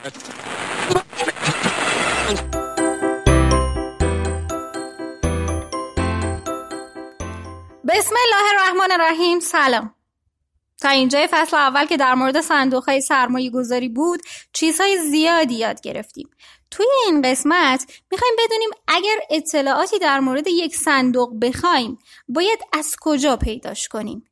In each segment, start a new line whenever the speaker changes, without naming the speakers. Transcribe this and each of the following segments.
بسم الله الرحمن الرحیم. سلام. تا اینجای فصل اول که در مورد صندوق های سرمایه گذاری بود چیزهای زیادی یاد گرفتیم. توی این قسمت می‌خوایم بدونیم اگر اطلاعاتی در مورد یک صندوق بخوایم باید از کجا پیداش کنیم؟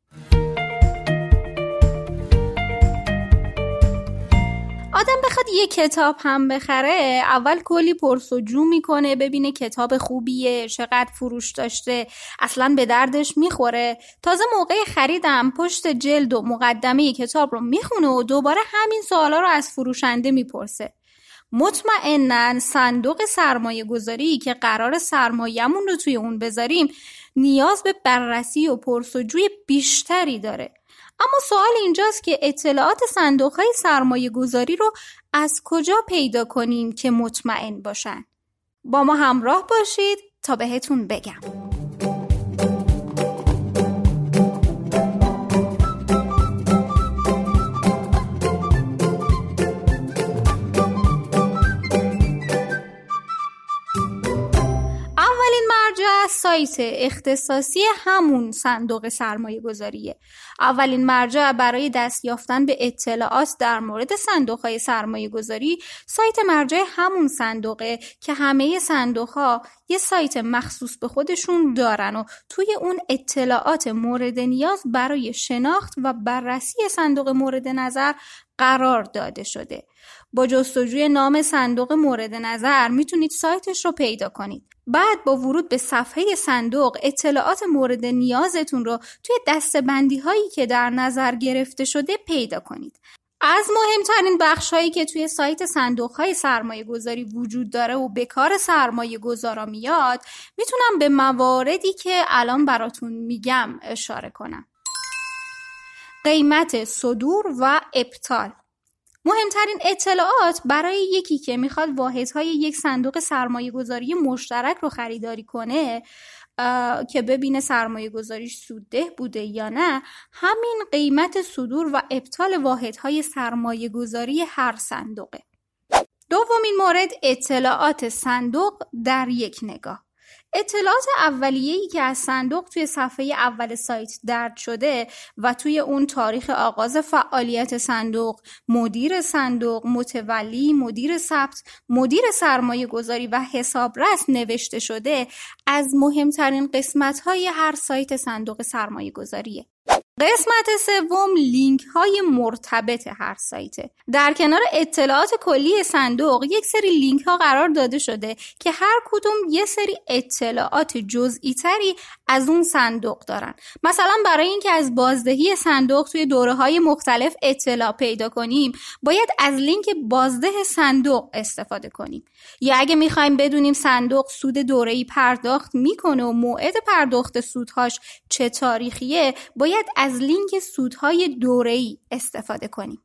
آدم بخواد یه کتاب هم بخره اول کلی پرسجو می‌کنه ببینه کتاب خوبیه چقدر فروش داشته اصلا به دردش می‌خوره. تازه موقع خریدم پشت جلد و مقدمه کتاب رو می‌خونه و دوباره همین سوالا رو از فروشنده می‌پرسه. مطمئنا صندوق سرمایه گذاری که قرار سرمایهمون رو توی اون بذاریم نیاز به بررسی و پرسجوی بیشتری داره. اما سوال اینجاست که اطلاعات صندوق های سرمایه گذاری رو از کجا پیدا کنیم که مطمئن باشن؟ با ما همراه باشید تا بهتون بگم. سایت اختصاصی همون صندوق سرمایه گذاریه اولین مرجع برای دست یافتن به اطلاعات در مورد صندوق های سرمایه گذاری سایت مرجع همون صندوقه که همه صندوق ها یه سایت مخصوص به خودشون دارن و توی اون اطلاعات مورد نیاز برای شناخت و بررسی صندوق مورد نظر قرار داده شده. با جستجوی نام صندوق مورد نظر می‌تونید سایتش رو پیدا کنید. بعد با ورود به صفحه صندوق اطلاعات مورد نیازتون رو توی دستبندی هایی که در نظر گرفته شده پیدا کنید. از مهمترین بخش هایی که توی سایت صندوق های سرمایه گذاری وجود داره و به کار سرمایه گذارا میاد می‌تونم به مواردی که الان براتون میگم اشاره کنم. قیمت صدور و ابطال مهمترین اطلاعات برای یکی که می‌خواد واحدهای یک صندوق سرمایه گذاری مشترک رو خریداری کنه که ببینه سرمایه گذاریش سودده بوده یا نه همین قیمت صدور و ابطال واحدهای سرمایه گذاری هر صندوقه. دومین مورد اطلاعات صندوق در یک نگاه. اطلاعات اولیه‌ای که از صندوق توی صفحه اول سایت درد شده و توی اون تاریخ آغاز فعالیت صندوق، مدیر صندوق، متولی، مدیر ثبت، مدیر سرمایه گذاری و حسابرس نوشته شده از مهمترین قسمت های هر سایت صندوق سرمایه گذاریه. قسمت سوم لینک های مرتبط هر سایته. در کنار اطلاعات کلی صندوق یک سری لینک ها قرار داده شده که هر کدوم یه سری اطلاعات جزئی تری از اون صندوق دارن. مثلا برای اینکه از بازدهی صندوق توی دوره های مختلف اطلاع پیدا کنیم باید از لینک بازده صندوق استفاده کنیم. یا اگه می‌خوایم بدونیم صندوق سود دوره ای پرداخت می‌کنه و موعد پرداخت سودهاش چه تاریخیه باید لینک سودهای دوره‌ای استفاده کنیم.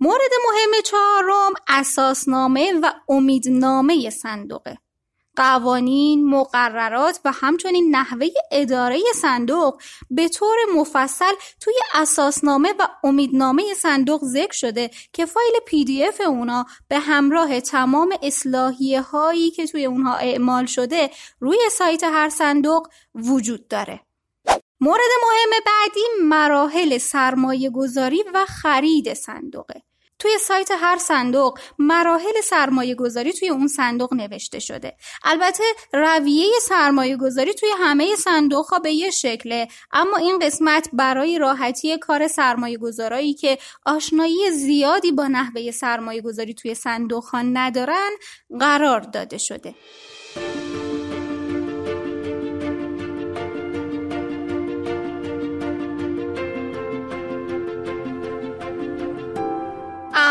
مورد مهم چهارم اساسنامه و امیدنامه صندوقه. قوانین، مقررات و همچنین نحوه اداره صندوق به طور مفصل توی اساسنامه و امیدنامه صندوق ذکر شده که فایل PDF اونا به همراه تمام اصلاحیه هایی که توی اونها اعمال شده روی سایت هر صندوق وجود داره. مورد مهم بعدی مراحل سرمایه گذاری و خرید صندوقه. توی سایت هر صندوق مراحل سرمایه گذاری توی اون صندوق نوشته شده. البته رویه سرمایه گذاری توی همه صندوق ها به یه شکله اما این قسمت برای راحتی کار سرمایه گذارایی که آشنایی زیادی با نحوه سرمایه گذاری توی صندوق ها ندارن قرار داده شده.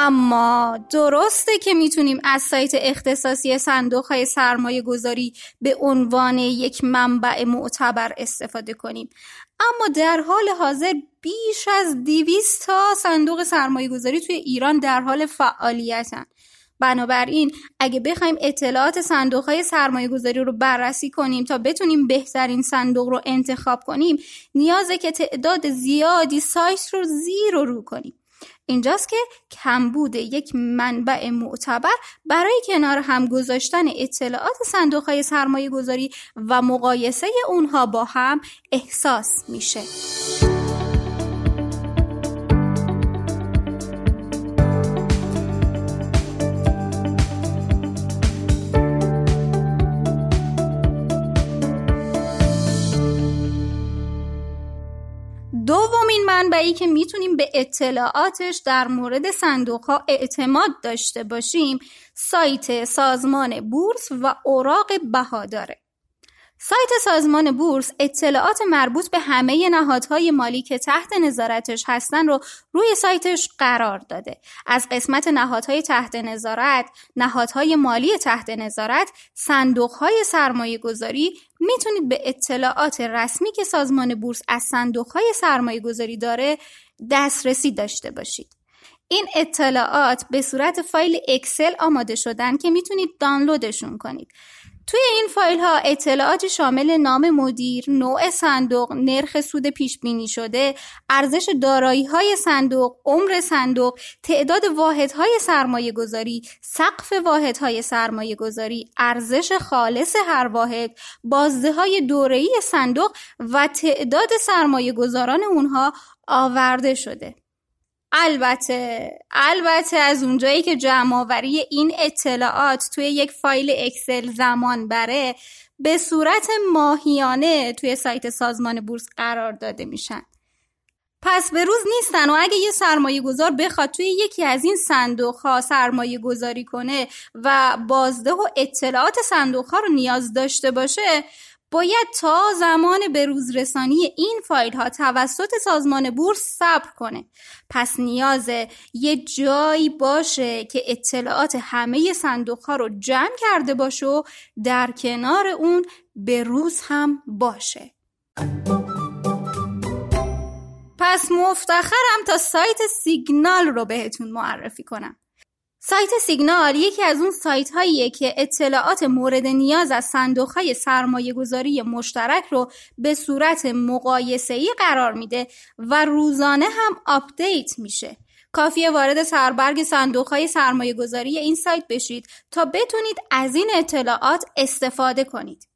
اما درسته که می‌تونیم از سایت اختصاصی صندوق های سرمایه گذاری به عنوان یک منبع معتبر استفاده کنیم. اما در حال حاضر بیش از دیویست تا صندوق سرمایه گذاری توی ایران در حال فعالیتن. بنابراین اگه بخوایم اطلاعات صندوق های سرمایه گذاری رو بررسی کنیم تا بتونیم بهترین صندوق رو انتخاب کنیم نیازه که تعداد زیادی سایت رو زیر و رو کنیم. اینجاست که کمبود یک منبع معتبر برای کنار هم گذاشتن اطلاعات صندوق های سرمایه گذاری و مقایسه اونها با هم احساس میشه. منبعی که می‌تونیم به اطلاعاتش در مورد صندوق ها اعتماد داشته باشیم. سایت سازمان بورس و اوراق بهاداره. سایت سازمان بورس اطلاعات مربوط به همه نهادهای مالی که تحت نظارتش هستن رو روی سایتش قرار داده. از قسمت نهادهای تحت نظارت، نهادهای مالی تحت نظارت، صندوقهای سرمایه گذاری می‌تونید به اطلاعات رسمی که سازمان بورس از صندوقهای سرمایه گذاری داره دسترسی داشته باشید. این اطلاعات به صورت فایل اکسل آماده شدن که می‌تونید دانلودشون کنید. توی این فایل ها اطلاعاتی شامل نام مدیر، نوع صندوق، نرخ سود پیش بینی شده، ارزش دارایی های صندوق، عمر صندوق، تعداد واحد های سرمایه گذاری، سقف واحد های سرمایه گذاری، ارزش خالص هر واحد، بازده های دوره‌ای صندوق و تعداد سرمایه گذاران اونها آورده شده. البته البته از اونجایی که جمعآوری این اطلاعات توی یک فایل اکسل زمان بره به صورت ماهیانه توی سایت سازمان بورس قرار داده میشن. پس به روز نیستن و اگه یه سرمایه گذار بخواد توی یکی از این صندوق ها سرمایه گذاری کنه و بازده و اطلاعات صندوق ها رو نیاز داشته باشه باید تا زمان بروز رسانی این فایل ها توسط سازمان بورس صبر کنه. پس نیاز یه جایی باشه که اطلاعات همه صندوق ها رو جمع کرده باشه و در کنار اون بروز هم باشه. پس مفتخرم تا سایت سیگنال رو بهتون معرفی کنم. سایت سیگنال یکی از اون سایت هاییه که اطلاعات مورد نیاز از صندوق های سرمایه گذاری مشترک رو به صورت مقایسه ای قرار میده و روزانه هم update میشه. کافیه وارد سربرگ صندوق های سرمایه گذاری این سایت بشید تا بتونید از این اطلاعات استفاده کنید.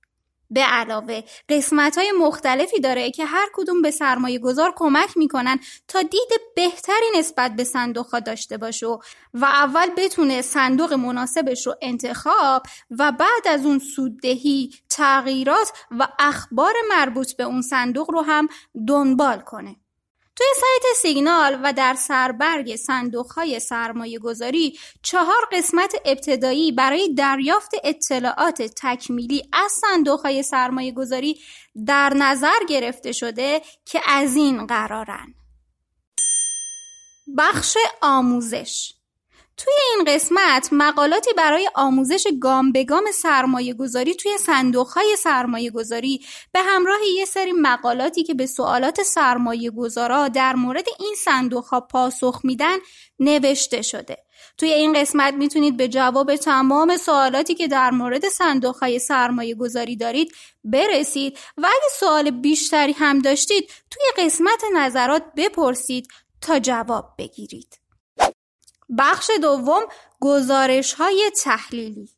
به علاوه قسمت های مختلفی داره که هر کدوم به سرمایه گذار کمک می‌کنن تا دید بهتری نسبت به صندوق ها داشته باشه و اول بتونه صندوق مناسبش رو انتخاب و بعد از اون سوددهی تغییرات و اخبار مربوط به اون صندوق رو هم دنبال کنه. توی سایت سیگنال و در سربرگ صندوق های سرمایه گذاری چهار قسمت ابتدایی برای دریافت اطلاعات تکمیلی از صندوق های سرمایه گذاری در نظر گرفته شده که از این قرارن. بخش آموزش توی این قسمت مقالاتی برای آموزش گام به گام سرمایه گذاری توی صندوق های سرمایه گذاری به همراه یه سری مقالاتی که به سوالات سرمایه گذارا در مورد این صندوق ها پاسخ میدن نوشته شده. توی این قسمت می‌تونید به جواب تمام سوالاتی که در مورد صندوق های سرمایه گذاری دارید برسید و اگه سوال بیشتری هم داشتید توی قسمت نظرات بپرسید تا جواب بگیرید. بخش دوم گزارش های تحلیلی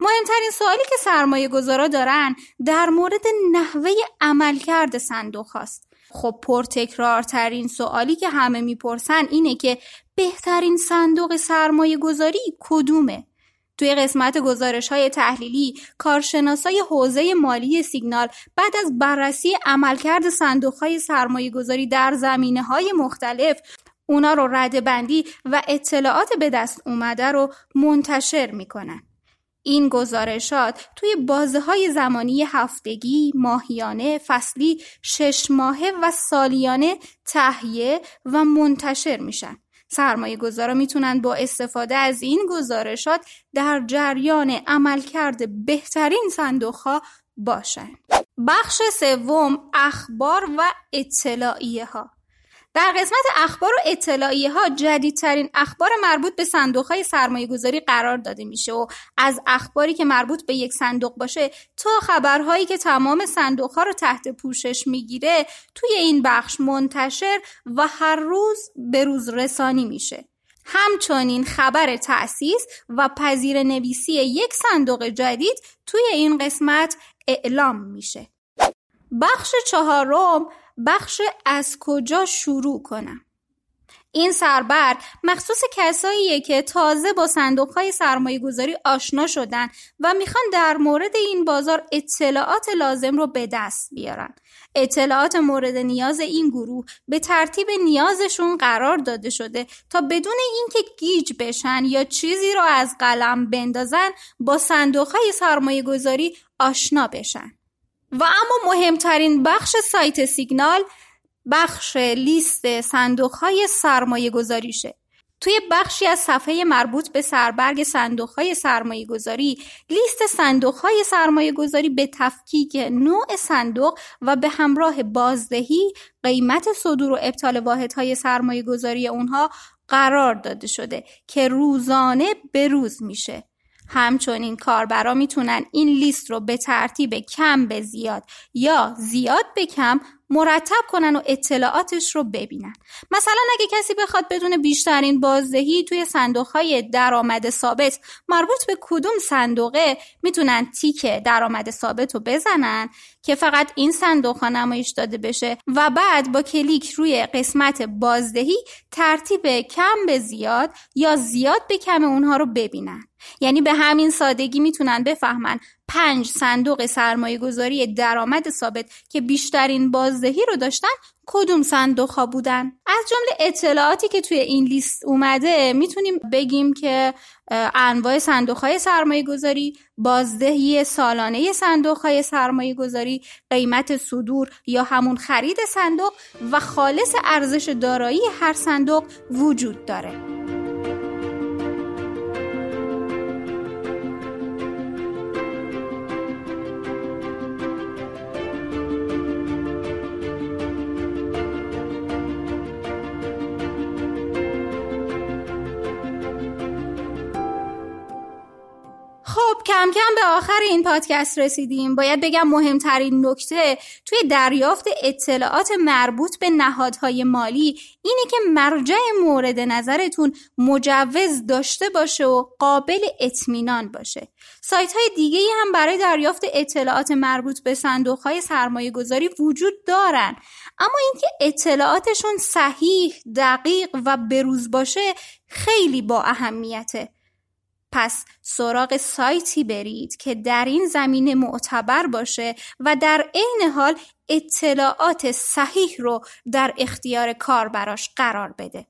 مهمترین سوالی که سرمایه گذارا دارن در مورد نحوه عملکرد صندوق هاست. خب پرتکرارترین سوالی که همه می‌پرسن اینه که بهترین صندوق سرمایه گذاری کدومه؟ توی قسمت گزارش های تحلیلی کارشناسای حوزه مالی سیگنال بعد از بررسی عملکرد صندوق های سرمایه گذاری در زمینه های مختلف اونا رو رده بندی و اطلاعات به دست اومده رو منتشر می‌کنن. این گزارشات توی بازه های زمانی هفتگی، ماهیانه، فصلی، شش ماهه و سالیانه تهیه و منتشر میشن. سرمایه گذارا می‌تونن با استفاده از این گزارشات در جریان عملکرد بهترین صندوق ها باشن. بخش سوم اخبار و اطلاعیه ها در قسمت اخبار و اطلاعیه ها جدیدترین اخبار مربوط به صندوق های سرمایه گذاری قرار داده میشه و از اخباری که مربوط به یک صندوق باشه تا خبرهایی که تمام صندوق ها رو تحت پوشش می‌گیره توی این بخش منتشر و هر روز به روز رسانی میشه. همچنین خبر تأسیس و پذیر نویسی یک صندوق جدید توی این قسمت اعلام میشه. بخش چهارم بخش از کجا شروع کنم این سربر مخصوص کساییه که تازه با صندوق های سرمایه گذاری آشنا شدن و می‌خوان در مورد این بازار اطلاعات لازم رو به دست بیارن. اطلاعات مورد نیاز این گروه به ترتیب نیازشون قرار داده شده تا بدون اینکه گیج بشن یا چیزی رو از قلم بندازن با صندوق های سرمایه گذاری آشنا بشن. و اما مهمترین بخش سایت سیگنال بخش لیست صندوق های سرمایه گذاریشه. توی بخشی از صفحه مربوط به سربرگ صندوق های سرمایه گذاری لیست صندوق های سرمایه گذاری به تفکیک نوع صندوق و به همراه بازدهی قیمت صدور و ابطال واحدهای سرمایه گذاری اونها قرار داده شده که روزانه به روز میشه. همچنین کاربرا می‌تونن این لیست رو به ترتیب کم به زیاد یا زیاد به کم مرتب کنن و اطلاعاتش رو ببینن. مثلا اگه کسی بخواد بدون بیشترین بازدهی توی صندوق های درآمد ثابت مربوط به کدوم صندوقه می‌تونن تیک درآمد ثابت رو بزنن. که فقط این صندوق ها نمایش داده بشه و بعد با کلیک روی قسمت بازدهی ترتیب کم به زیاد یا زیاد به کم اونها رو ببینن. یعنی به همین سادگی می‌تونن بفهمن پنج صندوق سرمایه گذاری درآمد ثابت که بیشترین بازدهی رو داشتن کدوم صندوق ها بودن. از جمله اطلاعاتی که توی این لیست اومده می‌تونیم بگیم که انواع صندوق های سرمایه گذاری بازدهی سالانه صندوق های سرمایه گذاری قیمت صدور یا همون خرید صندوق و خالص ارزش دارایی هر صندوق وجود داره. کم کم به آخر این پادکست رسیدیم. باید بگم مهمترین نکته توی دریافت اطلاعات مربوط به نهادهای مالی اینه که مرجع مورد نظرتون مجوز داشته باشه و قابل اطمینان باشه. سایت های دیگه هم برای دریافت اطلاعات مربوط به صندوق های سرمایه گذاری وجود دارن. اما اینکه اطلاعاتشون صحیح، دقیق و بروز باشه خیلی با اهمیته. پس سراغ سایتی برید که در این زمینه معتبر باشه و در عین حال اطلاعات صحیح رو در اختیار کاربراش قرار بده.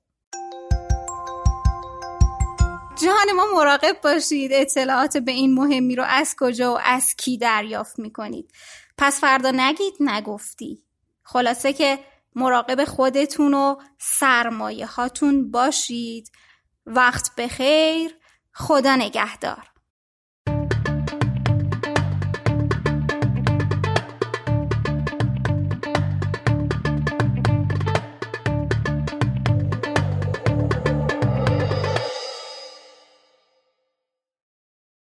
جهان ما مراقب باشید. اطلاعات به این مهمی رو از کجا و از کی دریافت می‌کنید؟ پس فردا نگید نگفتی. خلاصه که مراقب خودتون و سرمایه هاتون باشید. وقت بخیر. خدا نگهدار.